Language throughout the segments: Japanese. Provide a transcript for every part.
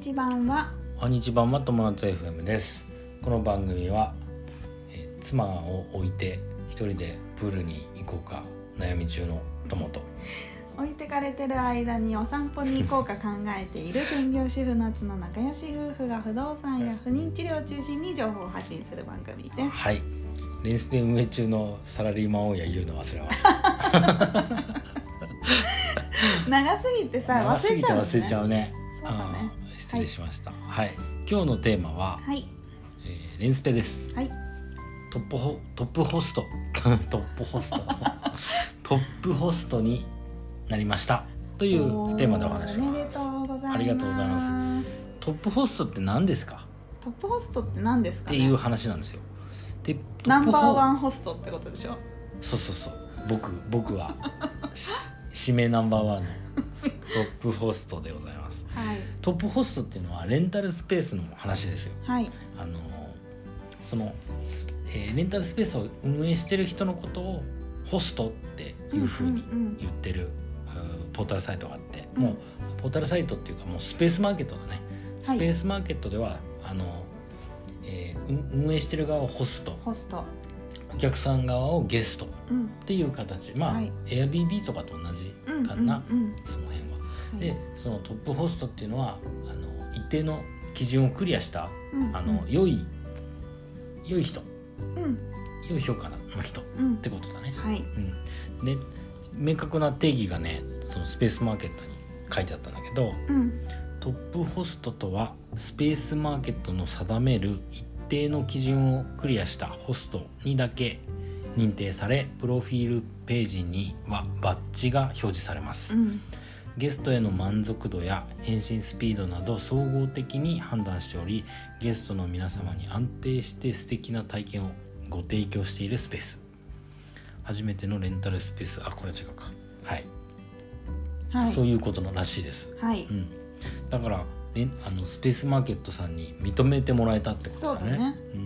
日版は。こんにちは。は。友達 FM ですこの番組は、え妻を置いて一人でプールに行こうか悩み中の友と置いてかれてる間にお散歩に行こうか考えている専業主婦夏の仲良し夫婦が不動産や不妊治療を中心に情報を発信する番組ですは。いレンスペ運営中のサラリーマンをや言うの忘れました長すぎてさ忘れちゃうね忘れちゃうねそうだねうん失礼しました。はい、今日のテーマは、はい。えーレンスペです。はい。トップホトップホスト。トップホスト。トップホストになりました。というテーマでお話ししおまめですとうございます。ありがとうございます。トップホストって何ですか？トップホストって何ですかね？っていう話なんですよ。でナンバーワンンホストってことでしょ？そうそうそう。僕僕は。し指名ナンバーワンのトップホストでございます。はい。トップホストっていうのはレンタルスペースの話ですよ。はい。あのその、スえーレンタルスペースを運営してる人のことをホストっていうふうにうんうんうん。言ってる、うんポータルサイトがあって、うん。もうポータルサイトっていうかもうスペースマーケットだね、はい。スペースマーケットではあの、えー運運営してる側をホスト。ホスト。お客さん側をゲストっうんていう形。まあ、はい。Airbnb とかと同じうんかな、うんうんその辺でそのトップホストっていうのはあの一定の基準をクリアしたうん。あの、良い良い人。うん。良い評価の人っうん。てことだね。はい。うん、で明確な定義がねそのスペースマーケットに書いてあったんだけどうん。トップホストとはスペースマーケットの定める一定の基準をクリアしたホストにだけ認定されプロフィールページにはバッジが表示されます。うんゲストへの満足度や返信スピードなど総合的に判断しておりゲストの皆様に安定して素敵な体験をご提供しているスペース。初めてのレンタルスペース。あこれは違うか。はい、はい。そういうことのらしいです、はい。うん、だからレンあのスペースマーケットさんに認めてもらえたってことだね。そうだね。うん、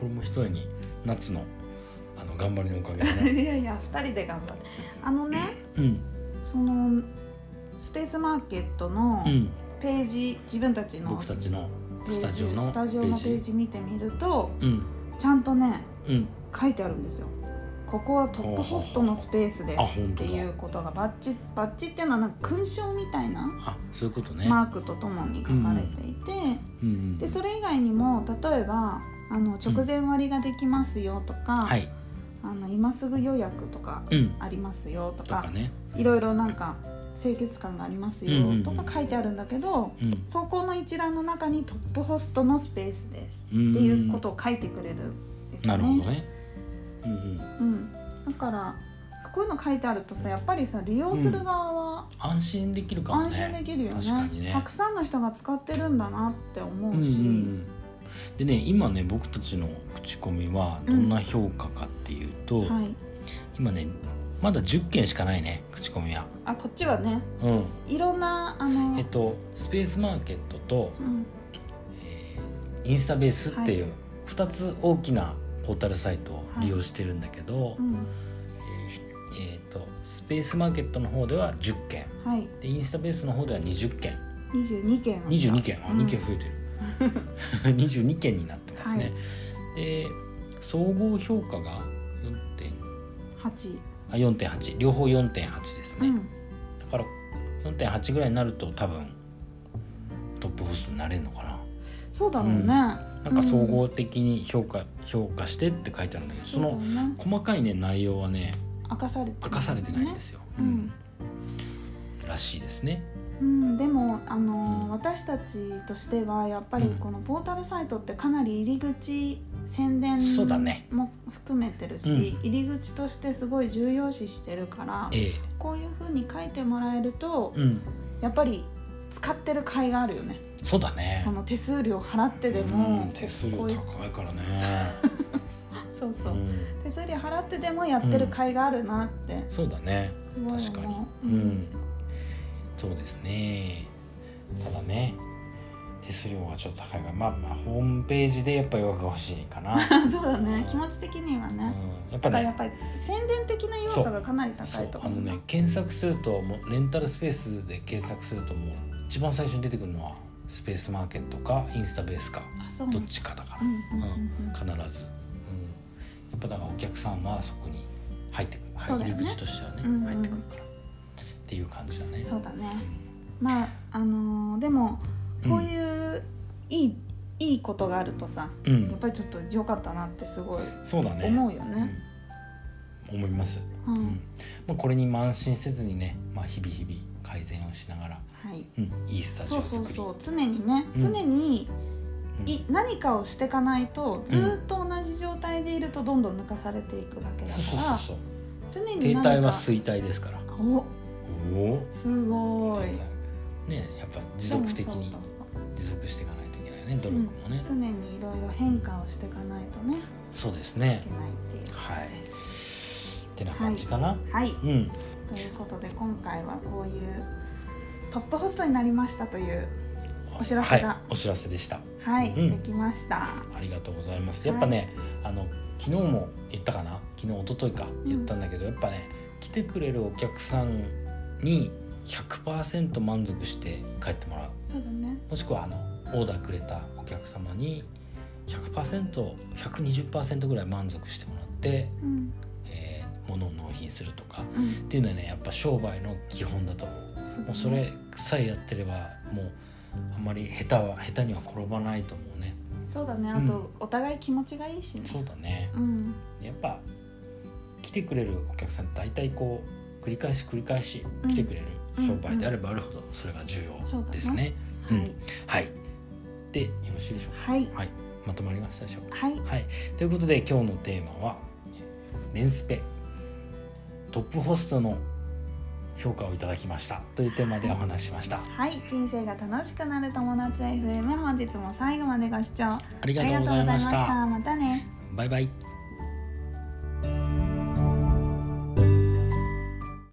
これも一重に夏のあの頑張りのおかげだね。いやいや二人で頑張って。あのねうん。そのスペースマーケットのうん。ページ自分たちの僕たちのページスタジオのスタジオのページ。見てみるとうん。ちゃんとねうん。書いてあるんですよ。ここはトップホストのスペースですっていうことがバッジバッジっていうのはなんか勲章みたいなあそういうことね。マークとともに書かれていて、でそれ以外にも例えばあの直前割ができますよとか、はい、あの今すぐ予約とかうん、ありますよとかいろいろなんか清潔感がありますようんうんうん。とか書いてあるんだけど、うん、そこの一覧の中にトップホストのスペースです。うんっていうことを書いてくれるんですよね。なるほどね。うんうん、うん、だからこういうの書いてあるとさやっぱりさ利用する側は安心できるかもね。安心できるよね,、ね。たくさんの人が使ってるんだなって思うし、うんうんうん。でね、今ね、僕たちの口コミはどんな評価かっていうと、はい、今ね、まだ10件しかないね、口コミは。あこっちはね。うん、いろんなあの、えっと、スペースマーケットと、うん。えーインスタベースっていう2つ大きなポータルサイトを利用してるんだけど、うん、えーえーとスペースマーケットの方では10件。はい。でインスタベースの方では20件。22件あった22件。あうん。2件増えてる、22件になってますね、で総合評価が4点8、あ4.8両方4.8ですね、うん、だから4.8ぐらいになると多分トップホストになれるのかな。そうだろうね、うん。なんか総合的に評価、評価してって書いてあるんだけどそのね。細かいね内容はね明かされて明かされてないんですよ、うん。らしいですねうん、でもあのーうん。私たちとしてはやっぱりうん。このポータルサイトってかなり入り口宣伝も含めてるし、入り口としてすごい重要視してるからええ。こういうふうに書いてもらえるとうん。やっぱり使ってる甲斐があるよね。そうだね。その手数料払ってでうもん。手数料高いからね、そうそう。う、ん、手数料払ってでもやってる甲斐があるなって。そうだね。すごい確かに。うん、そうですね。ただね。手数料がちょっと高いからまあまあホームページでやっぱ予約が欲しいかな、そうだね。気持ち的にはうん。ね、、やっぱねやっぱり宣伝的な要素がかなり高そいう。とあのね検索するともうレンタルスペースで検索するともう一番最初に出てくるのはスペースマーケットかインスタベースかどっちかだから、必ず、うん、やっぱだからお客さんはそこに入ってくる、ね。入り口としてはね、うんうん。入ってくるからっていう感じだね。そうだね。まああのーでもうん。こういういい、いいことがあるとさうん、やっぱりちょっと良かったなってすごいそうだね。思うよね。うん。思います、うん。うん。まあ、これに慢心せずにね、まあ、日々日々改善をしながら、はい。うん、いいスタジそうオ作り。そうそう常にね、うん。常にうん。い何かをしていかないとずーっと同じ状態でいるとどんどん抜かされていくだけだそうそうからそう。常そうに何か停滞は衰退ですから。おすごい。ねやっぱ持続的に持続していかないといけないね努力もね、うん常にいろいろ変化をしていかないとね。そうですいねけないっていうことです。ってな感じかな、はい、うん。ということで今回はこういうトップホストになりましたというお知らせが。はい、お知らせでした。はい、うん。できました。ありがとうございます。やっぱね、あの昨日も言ったかな？昨日一昨日か。言ったんだけど、やっぱね来てくれるお客さんに100%満足して帰ってもらうそうだね。もしくはあのオーダーくれたお客様に 100%120% ぐらい満足してもらって、うん、えー物を納品するとかうんっ、ていうのはねやっぱ商売の基本だと思う。そねもうそれさえやってればもうあんまり下手は下手には転ばないと思うね。そうだね。あと、お互い気持ちがいいしね。そうだね。うん、やっぱ来てくれるお客さん大体こう繰り返し繰り返しうん来てくれる商売であればあるほどそれが重要ですね。うんはい、はい。でよろしいでしょうはい、か。はい。まとまりましたでしょうか？はい、はい。ということで今日のテーマはレンスペトップホストの評価をいただきましたというテーマでお話ししました。はい、人生が楽しくなる友達 FM 本日も最後までご視聴あありがとうございました。またね。バイバイ。